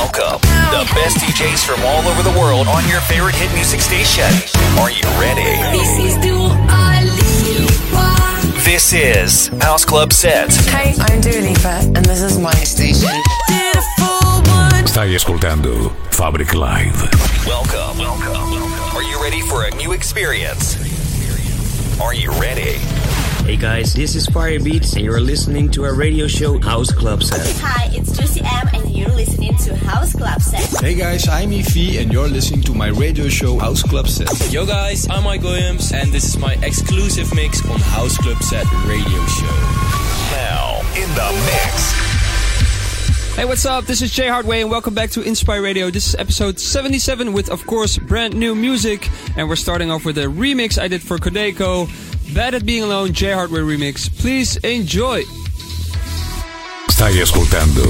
Welcome, the best DJs from all over the world on your favorite hit music station. Are you ready? This is Dua Lipa. This is House Club Set. Hey, I'm Dua Lipa, and this is my station. Beautiful one. Stai ascoltando Fabric Live. Welcome, welcome. Are you ready for a new experience? Are you ready? Hey guys, this is Firebeatz and you're listening to our radio show House Club Set. Hi, it's Juicy M, and you're listening to House Club Set. Hey guys, I'm Efi and you're listening to my radio show House Club Set. Yo guys, I'm Mike Williams and this is my exclusive mix on House Club Set Radio Show. Now, in the mix. Hey, what's up? This is Jay Hardway, and welcome back to Inspire Radio. This is episode 77 with, of course, brand new music. And we're starting off with a remix I did for Codeko. Bad at Being Alone, Jay Hardway remix. Please enjoy. Stai ascoltando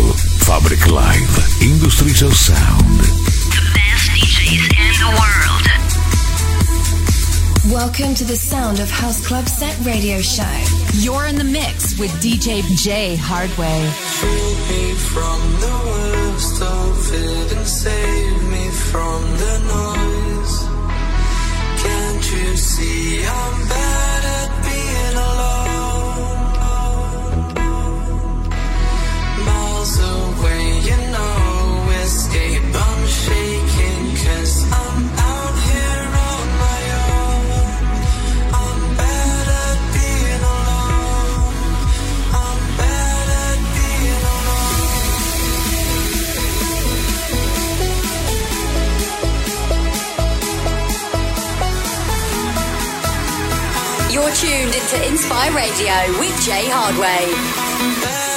Fabric Live. Industries of Sound. The best DJs in the world. Welcome to the Sound of House Club Set radio show. You're in the mix with DJ Jay Hardway. Free me from the worst of it and save me from the noise. Can't you see I'm bad tuned into Inspire Radio with Jay Hardway.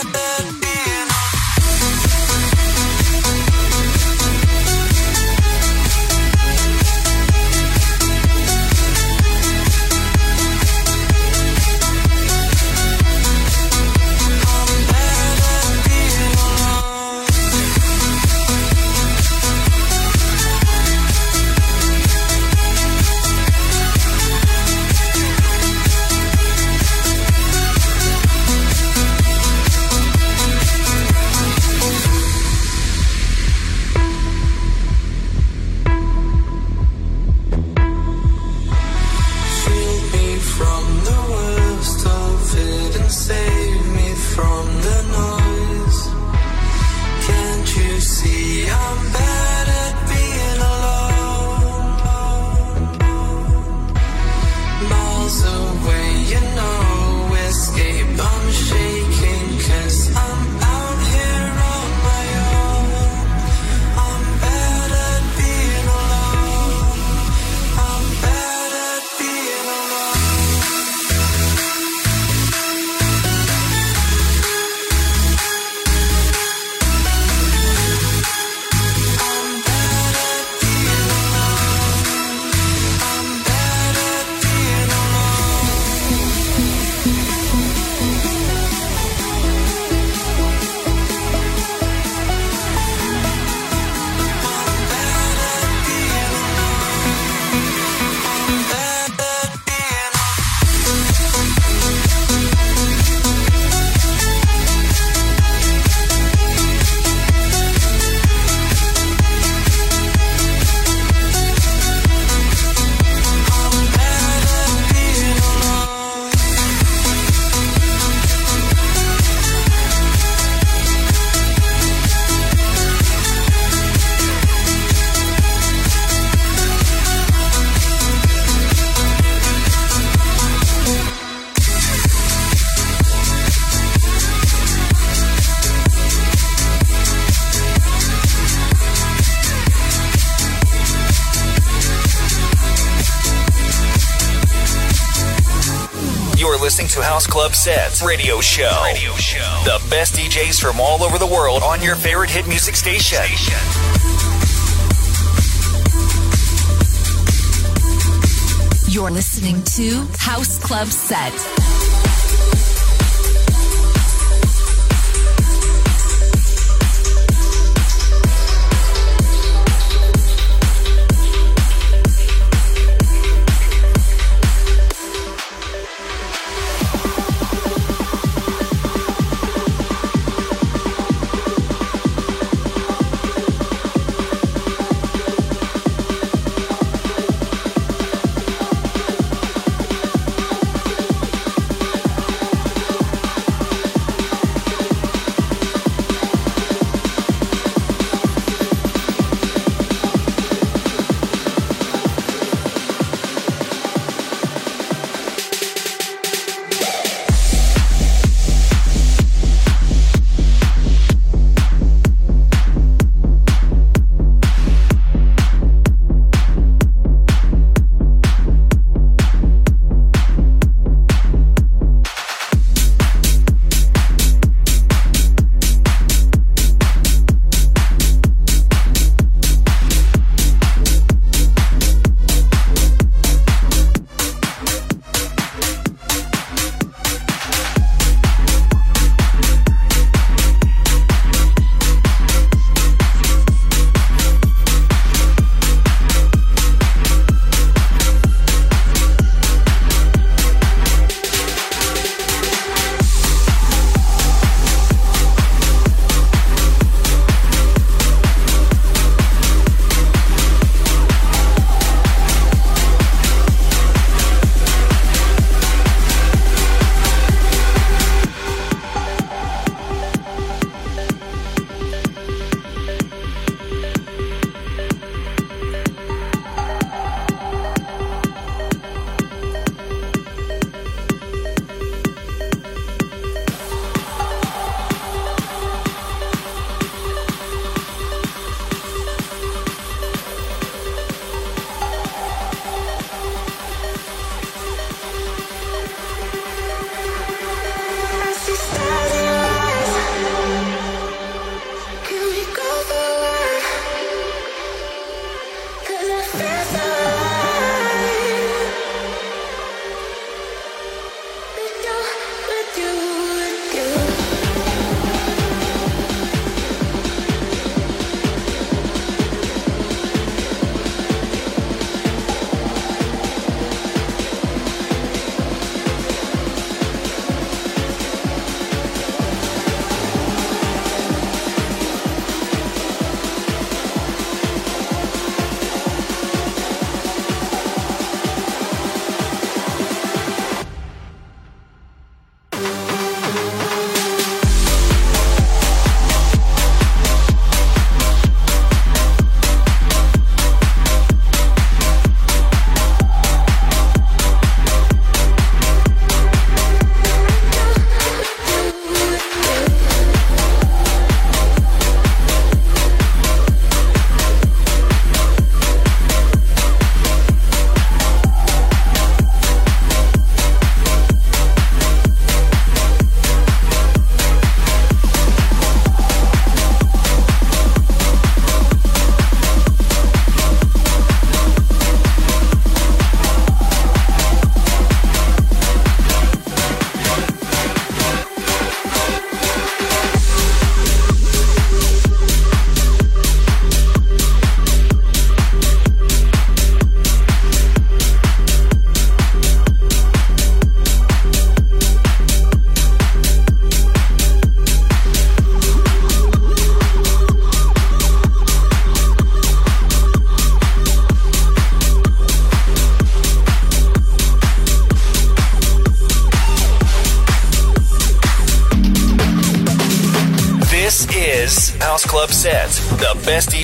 House Club Sets Radio Show. Radio Show. The best DJs from all over the world on your favorite hit music station. You're listening to House Club Set.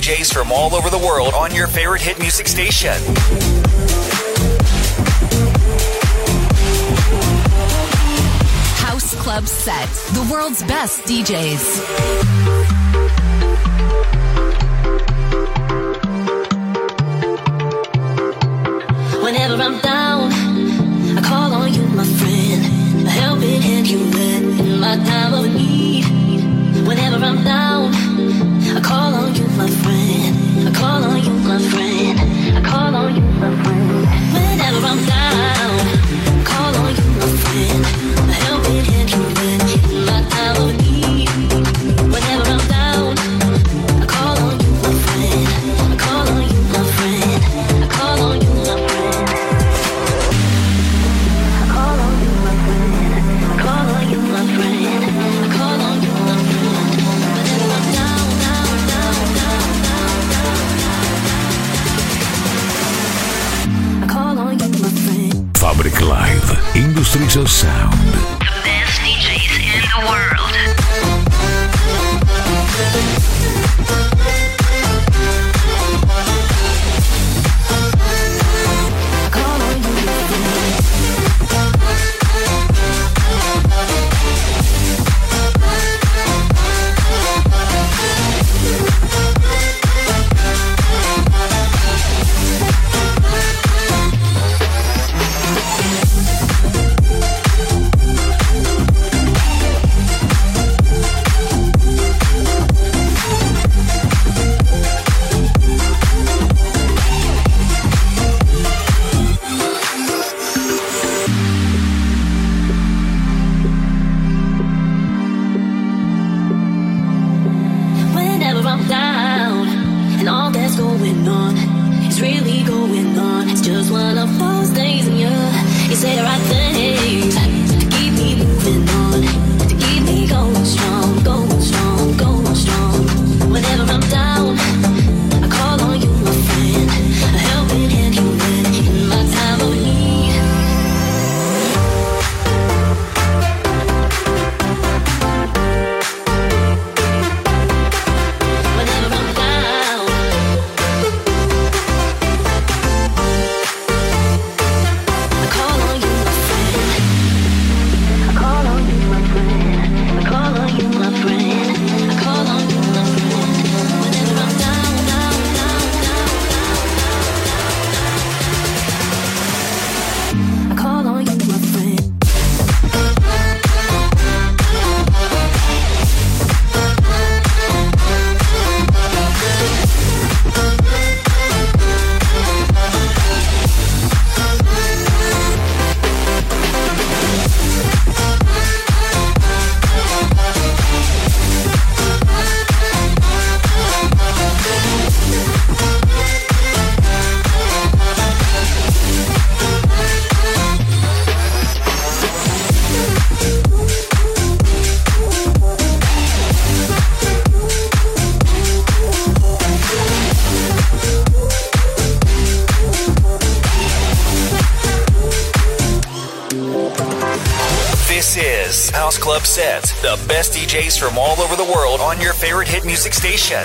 DJs from all over the world on your favorite hit music station. House Club Set, the world's best DJs. music station.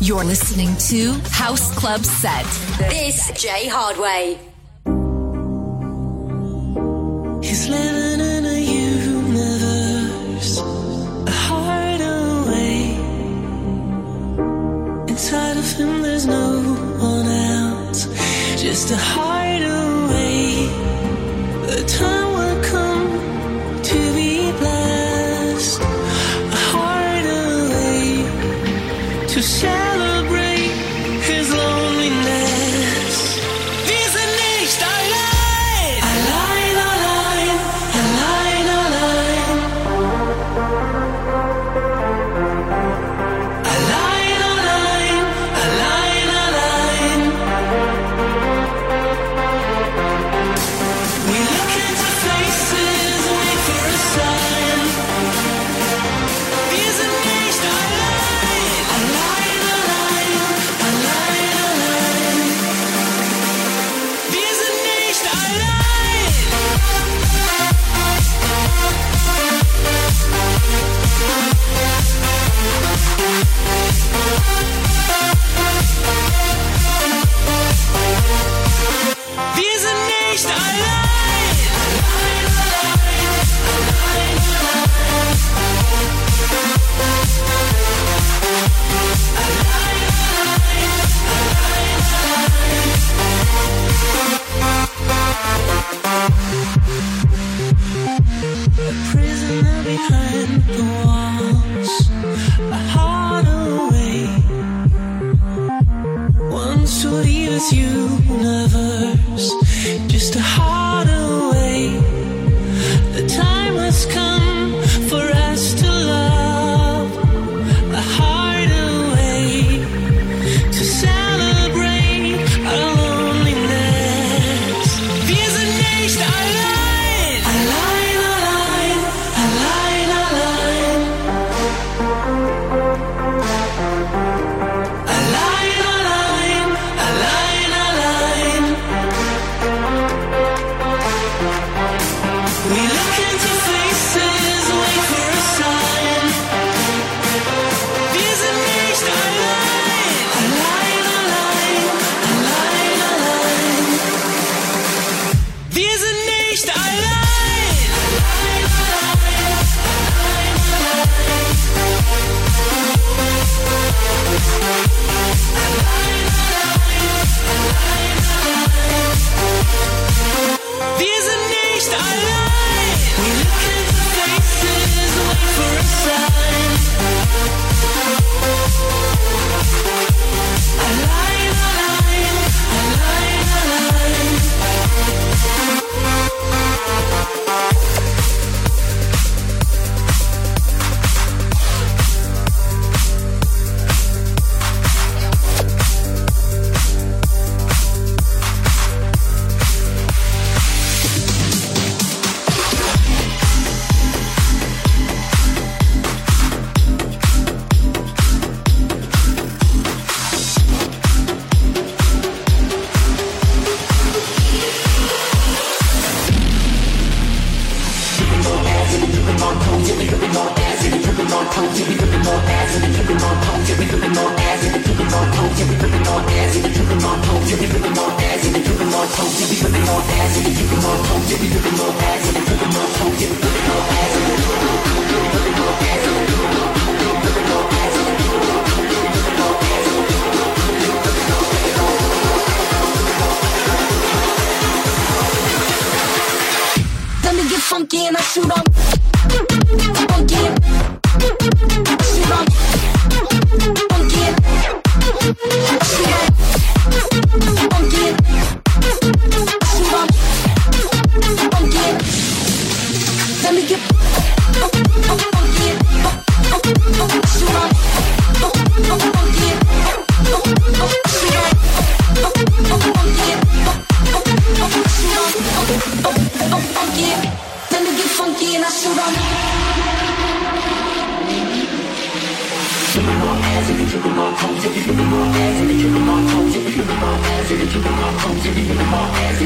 You're listening to House Club Set. This Jay Hardway.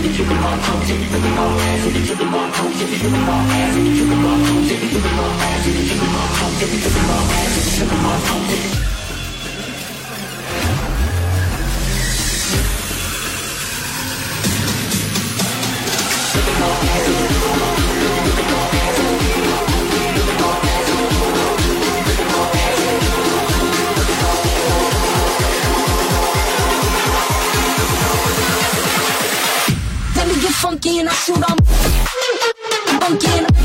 Thank you. funky I shoot on funky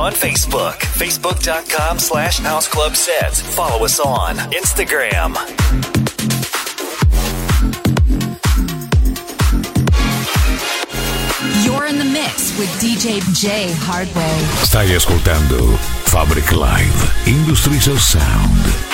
on Facebook. Facebook.com slash House Club Sets. Follow us on Instagram. You're in the mix with DJ Jay Hardway. Stai ascoltando Fabric Live, Industries of Sound.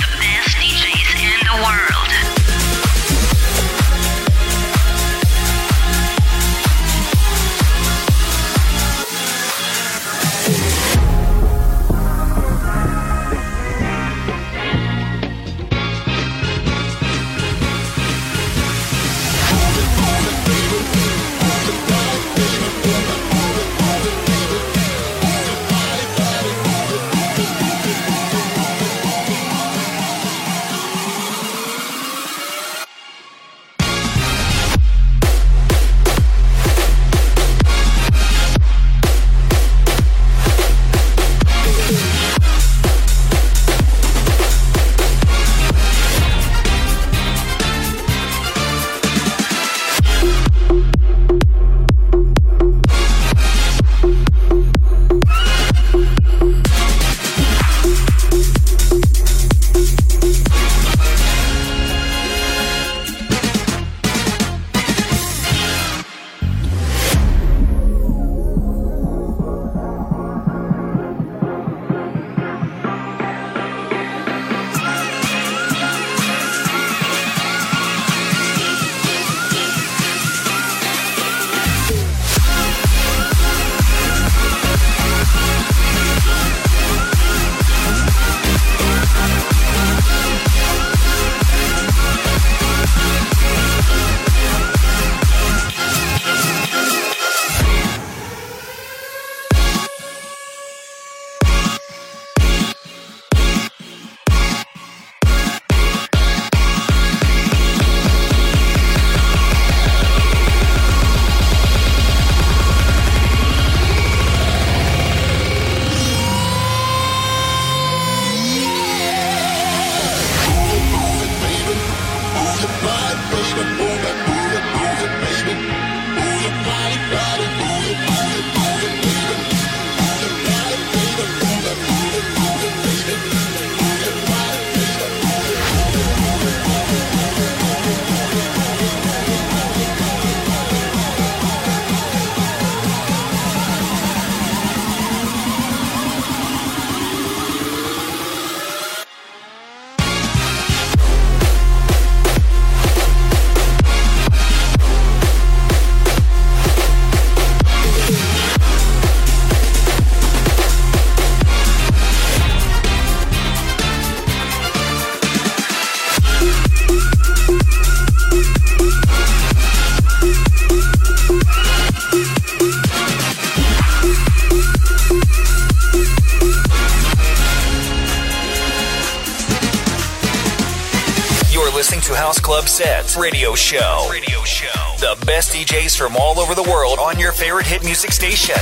Show. Radio Show. The best DJs from all over the world on your favorite hit music station.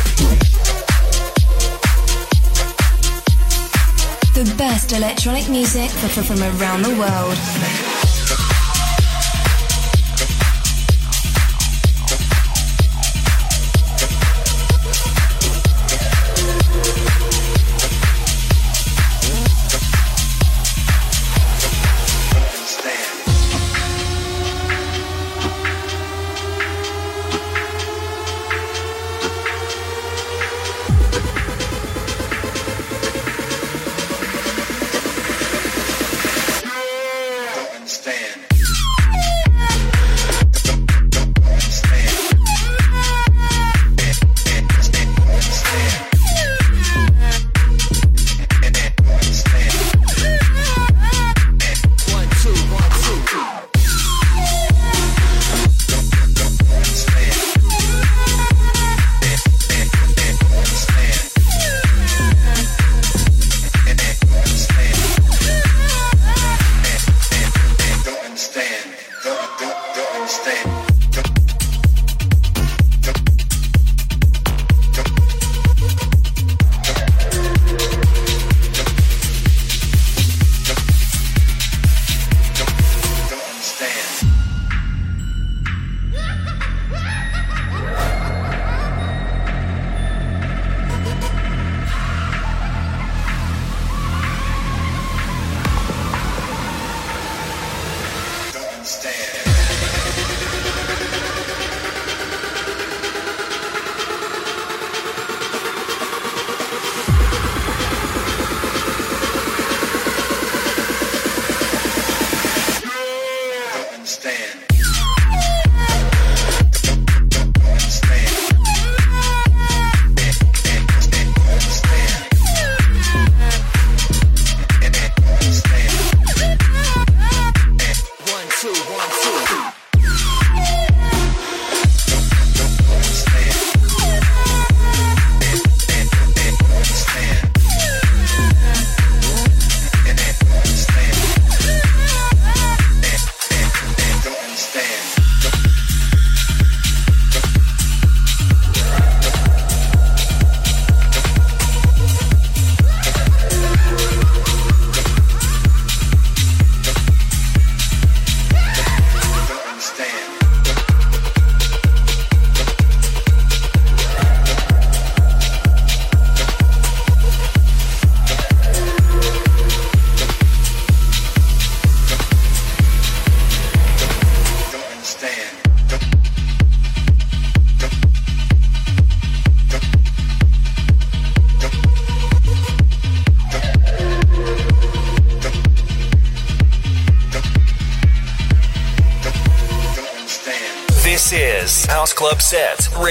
The best electronic music from around the world.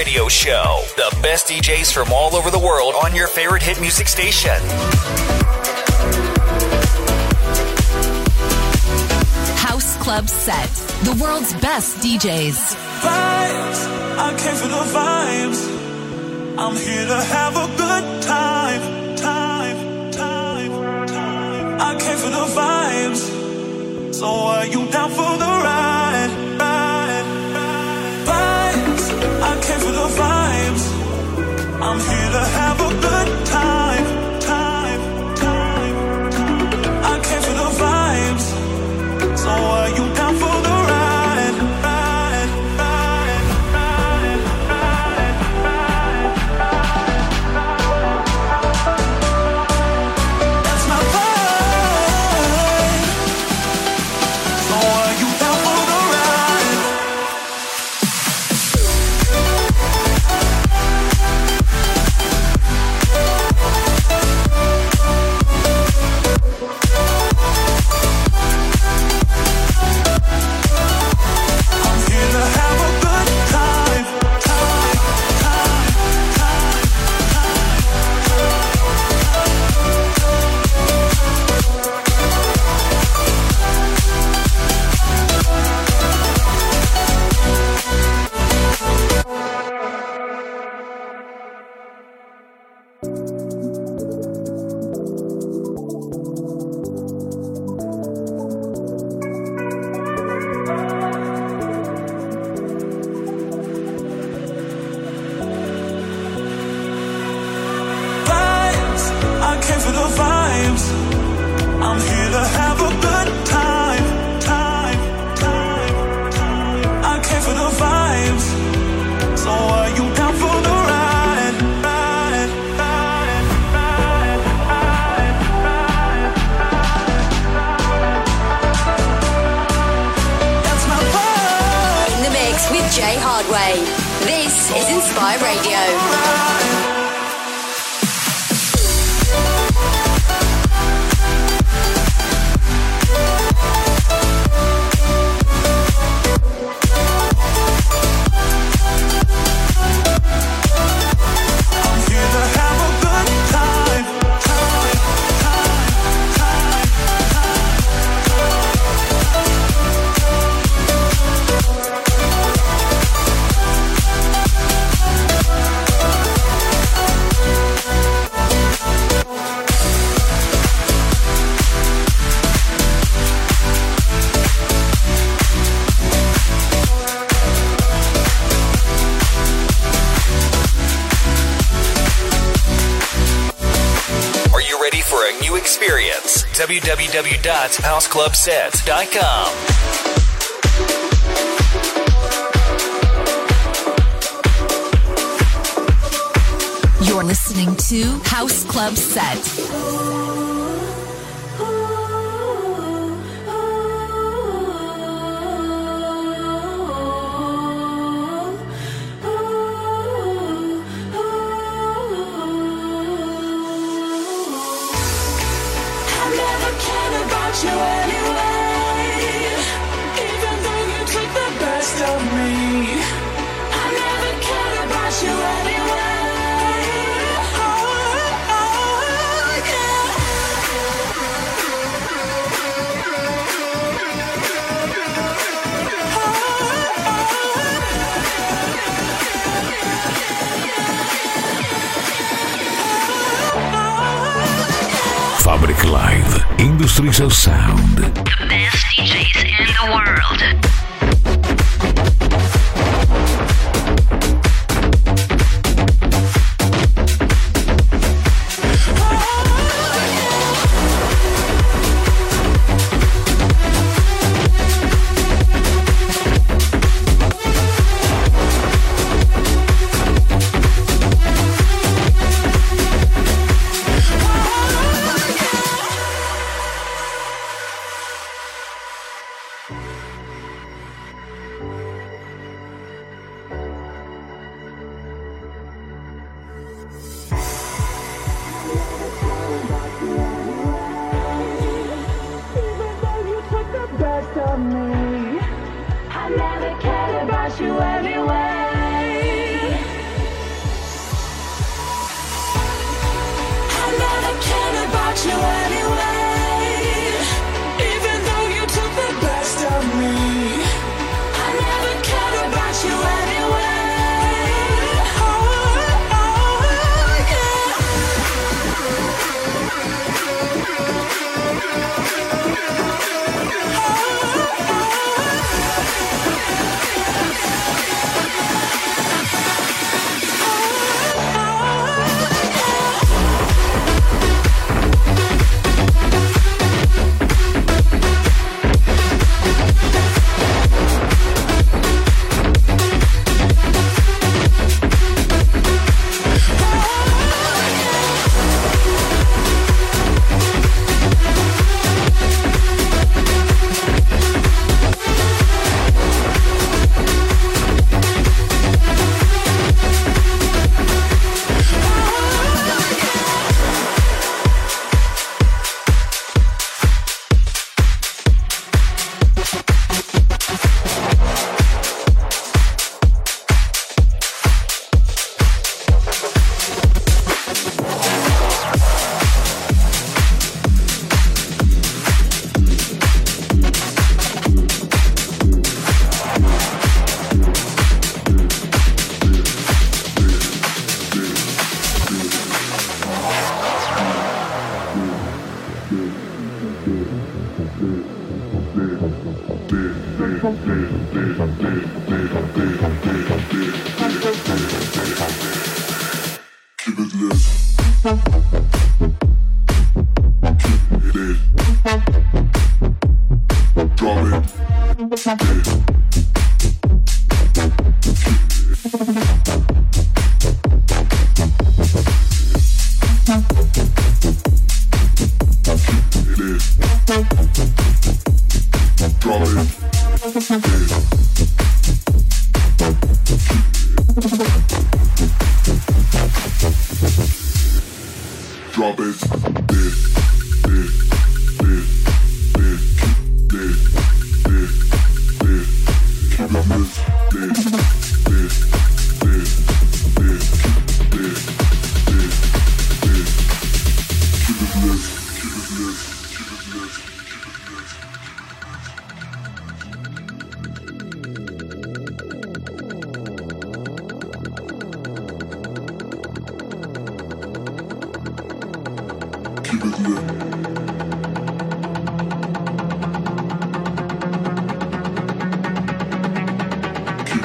Radio Show. The best DJs from all over the world on your favorite hit music station. House Club Set. The world's best DJs. Vibes. I came for the vibes. I'm here to have a good time. Time, time, time. I came for the vibes. So are you down for the ride? by Radio. www.houseclubsets.com. You're listening to House Club Set. Fabric Live, Industries of Sound. The best DJs in the world.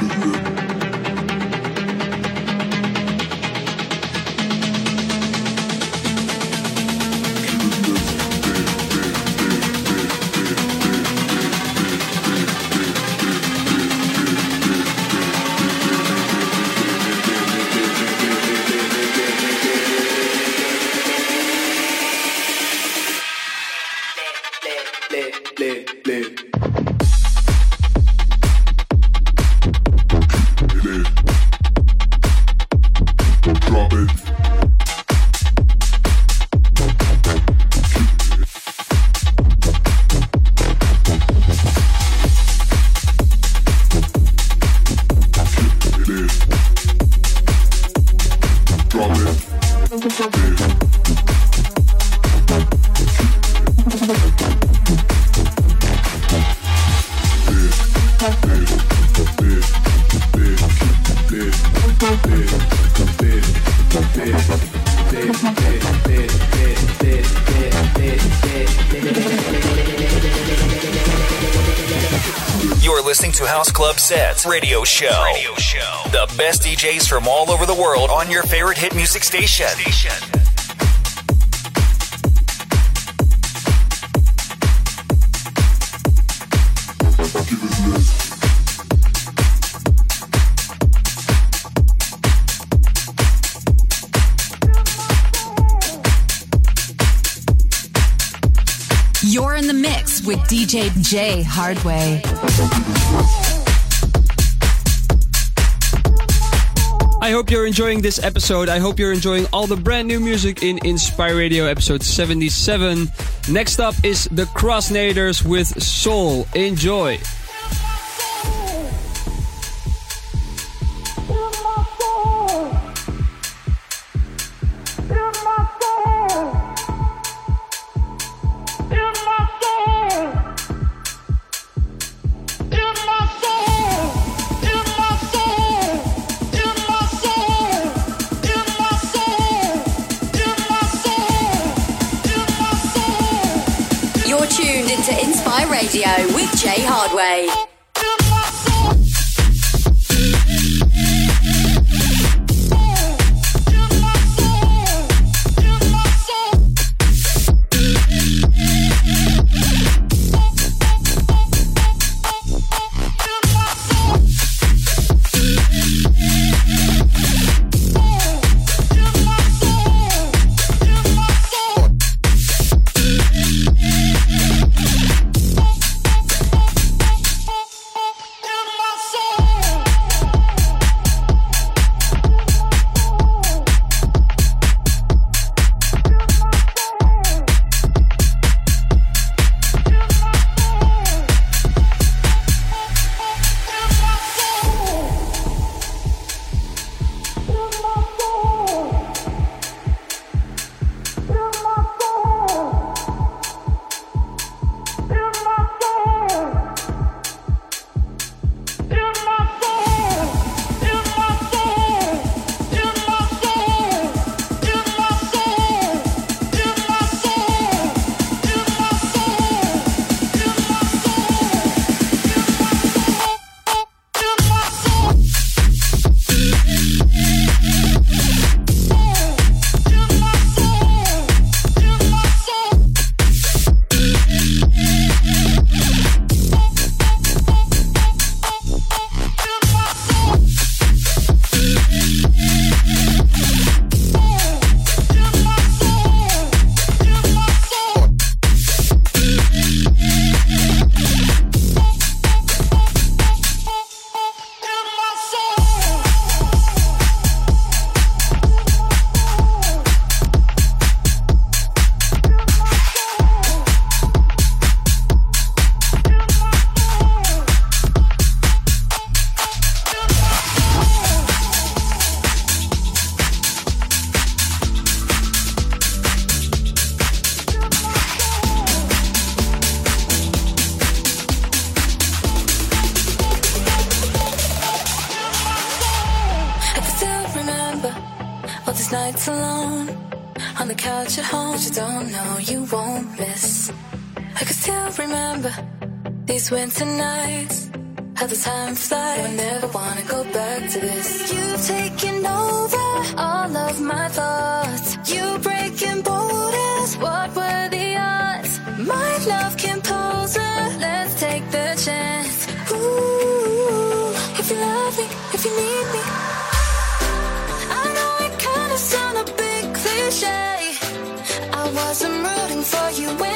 You're music station. You're in the mix with DJ Jay Hardway. I hope you're enjoying this episode. I hope you're enjoying all the brand new music in Inspire Radio episode 77. Next up is the Crossnaders with Soul. Enjoy. Jay if you need me. I know it kinda sound a big cliche. I wasn't rooting for you.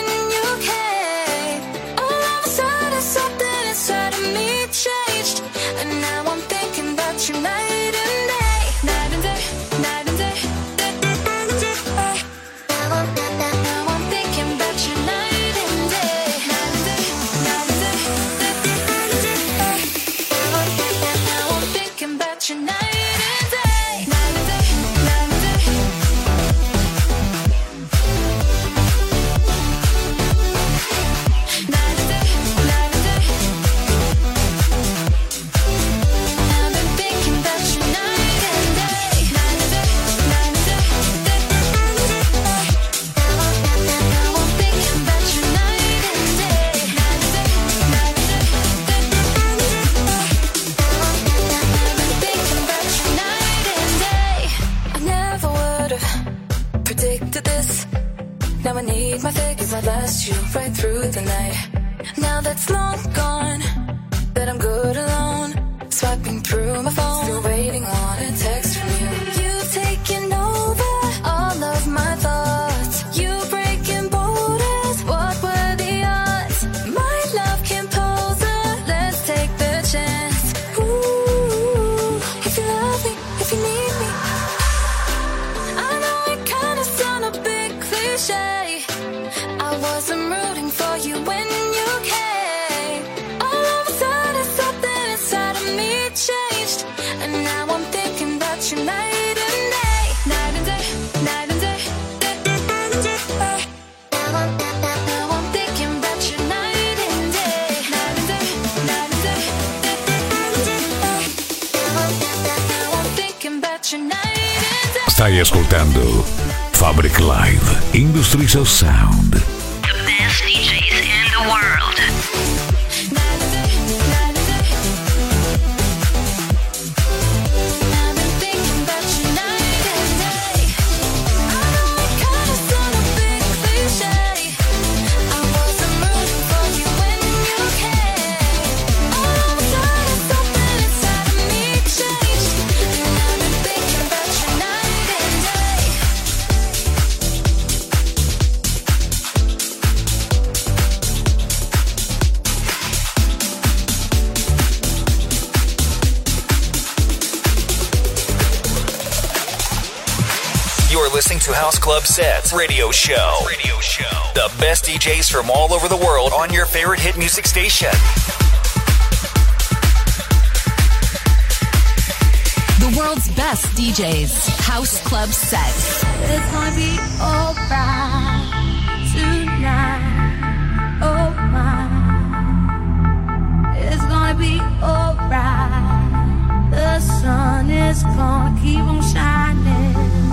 to House Club Sets radio show. Radio show. The best DJs from all over the world on your favorite hit music station. The world's best DJs. House Club Sets. It's gonna be alright tonight. Oh my. It's gonna be alright. The sun is gonna keep on shining.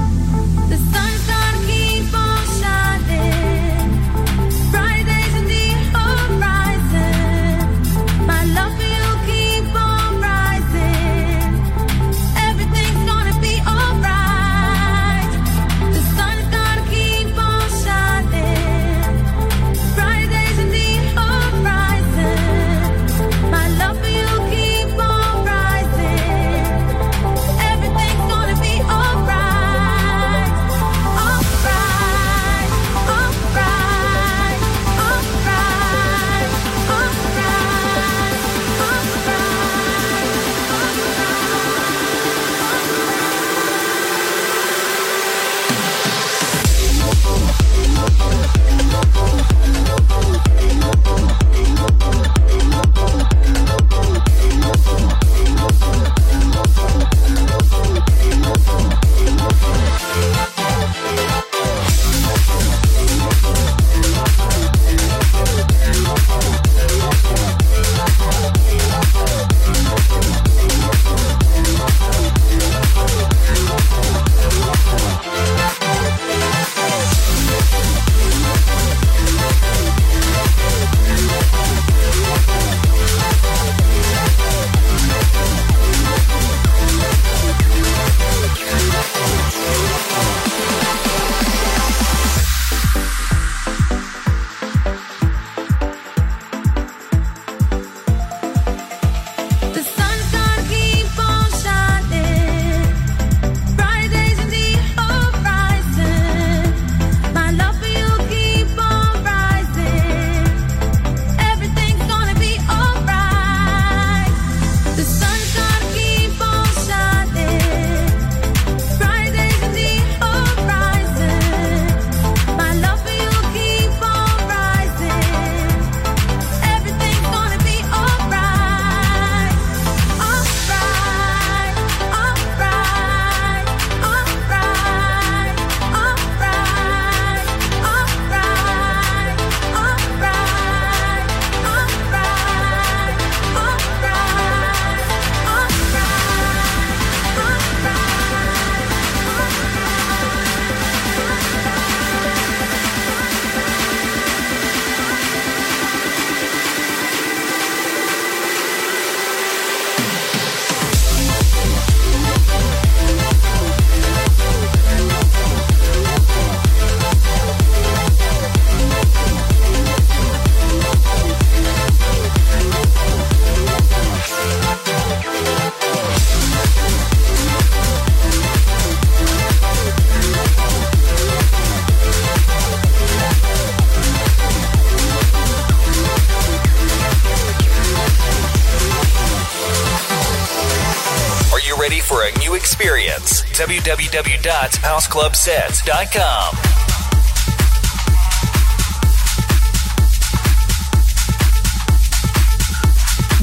a new experience. www.houseclubsets.com.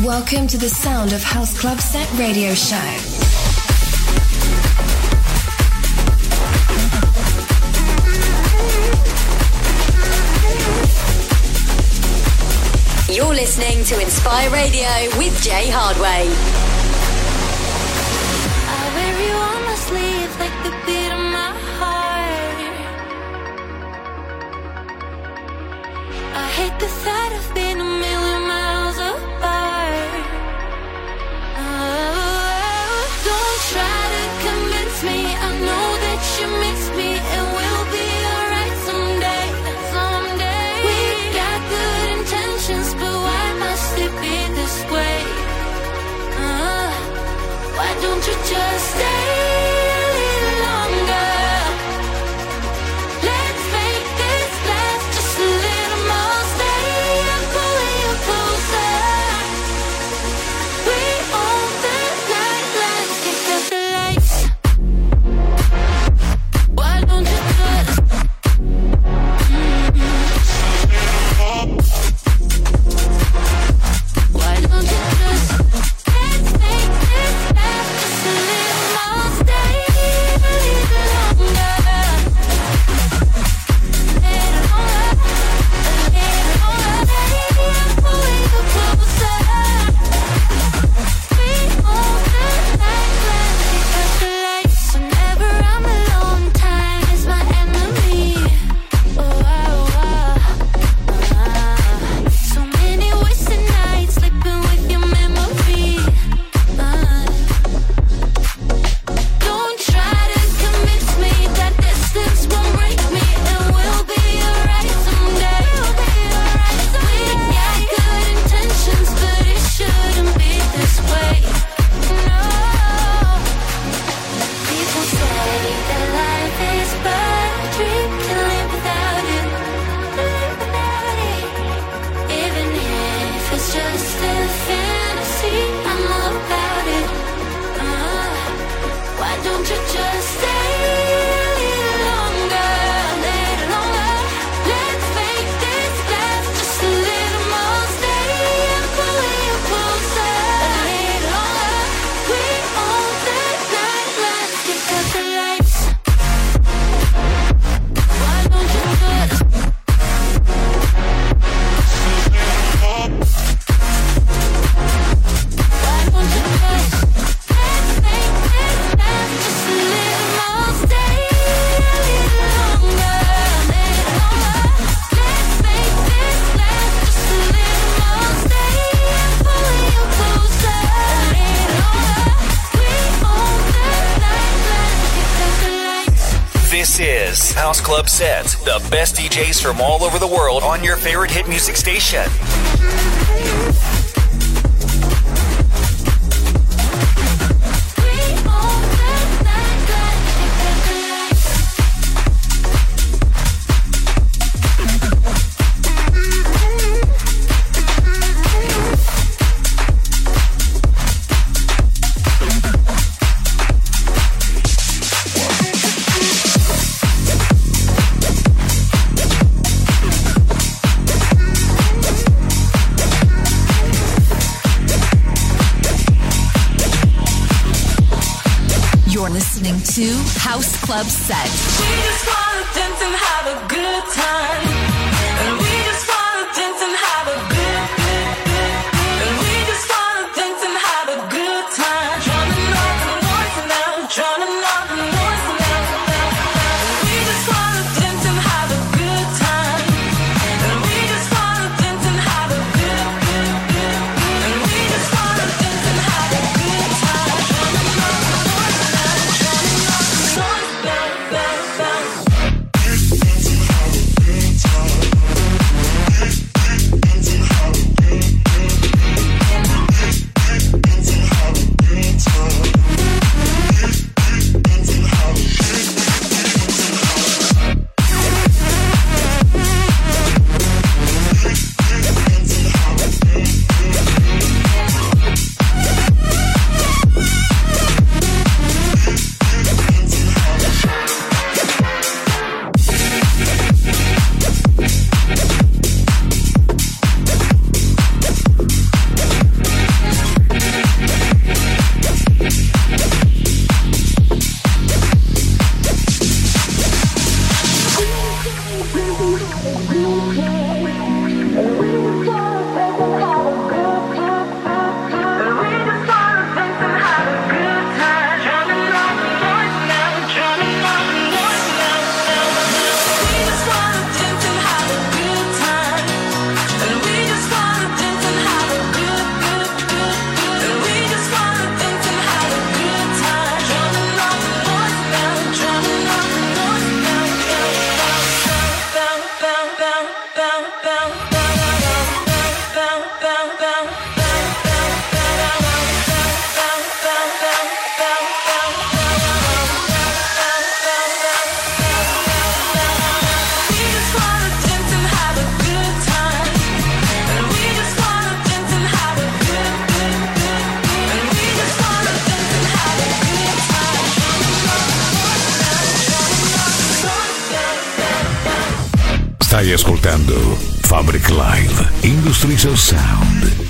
Welcome to the sound of House Club Set Radio Show. You're listening to Inspire Radio with Jay Hardway. DJs from all over the world on your favorite hit music station. listening to House Club Set. Stai ascoltando Fabric Live Industries of Sound.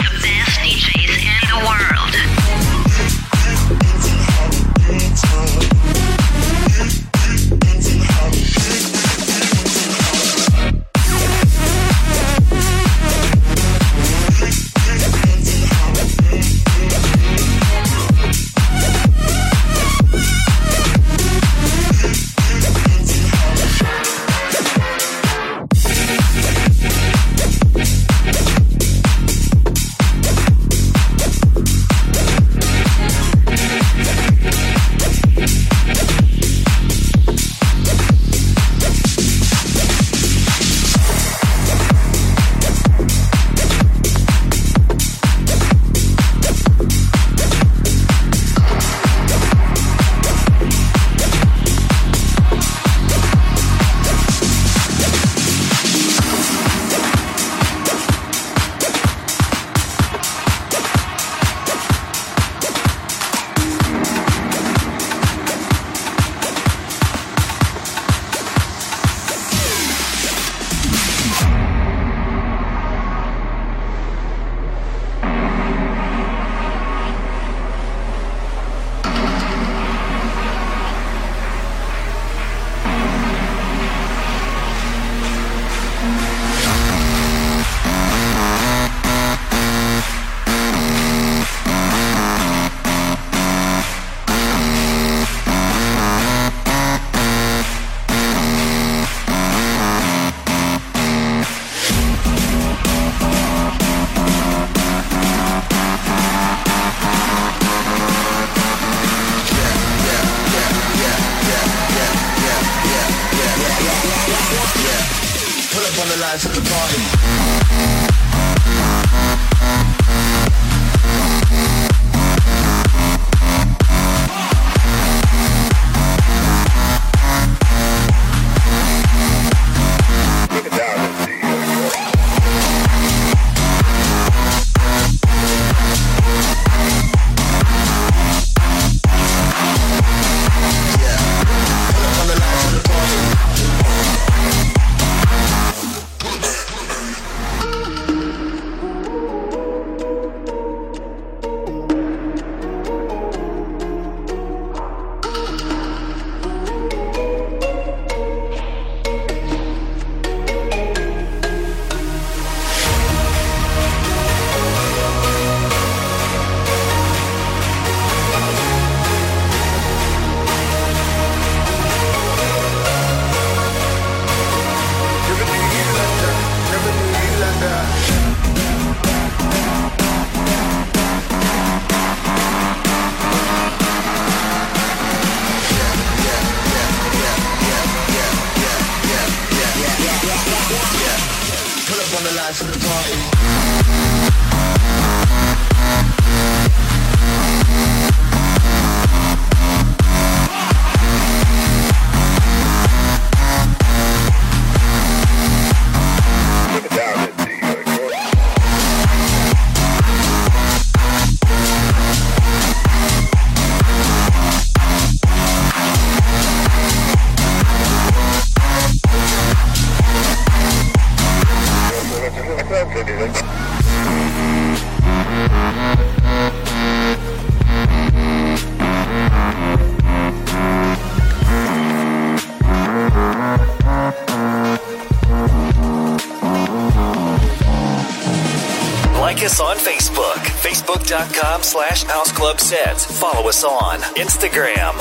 facebook.com slash House Club Set. Follow us on Instagram.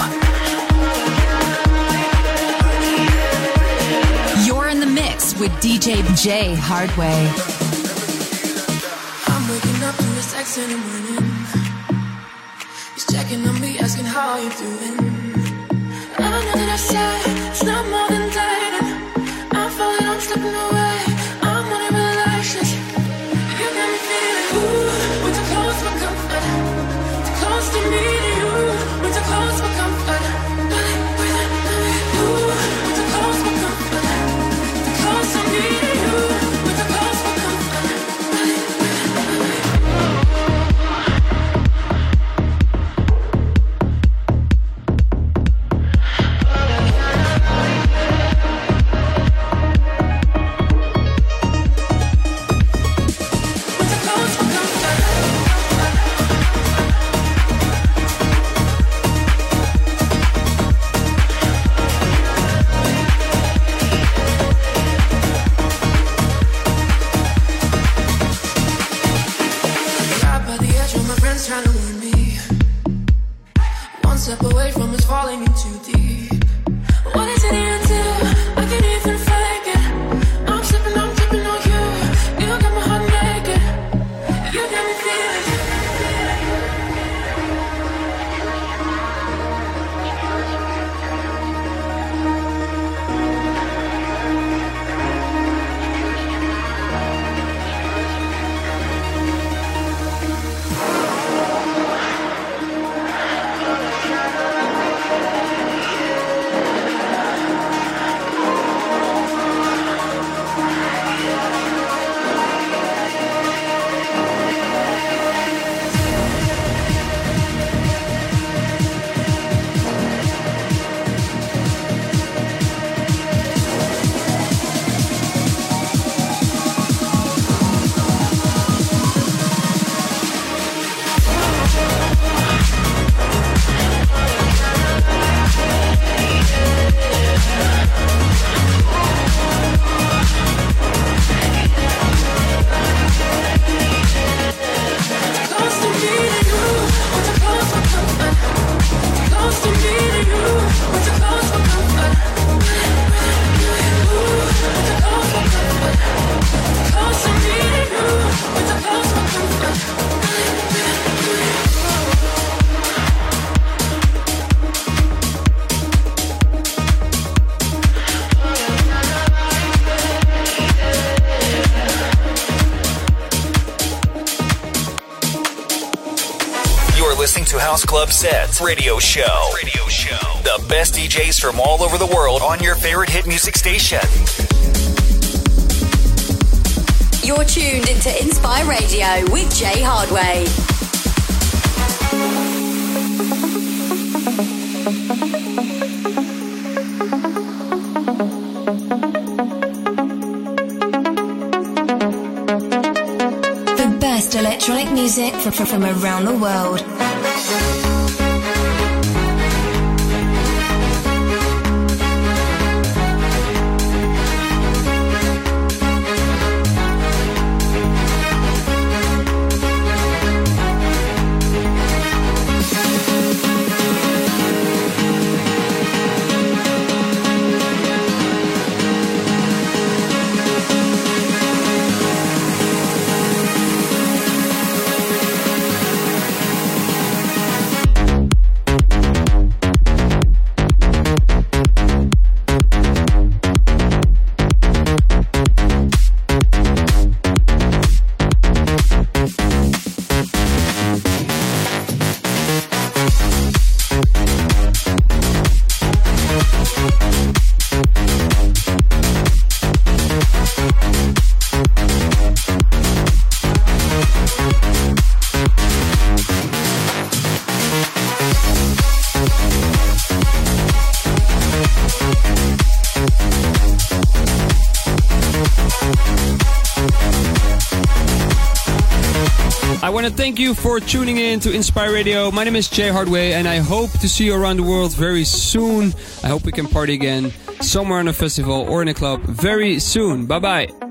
You're in the mix with DJ Jay Hardway. I'm waking up to his sex in the morning. He's checking on me, asking how you doing. I know that I said it's not more than Club Sets Radio Show. Radio Show. The best DJs from all over the world on your favorite hit music station. You're tuned into Inspire Radio with Jay Hardway. The best electronic music from, around the world. Thank you for tuning in to Inspire Radio. My name is Jay Hardway, and I hope to see you around the world very soon. I hope we can party again somewhere on a festival or in a club very soon. Bye bye.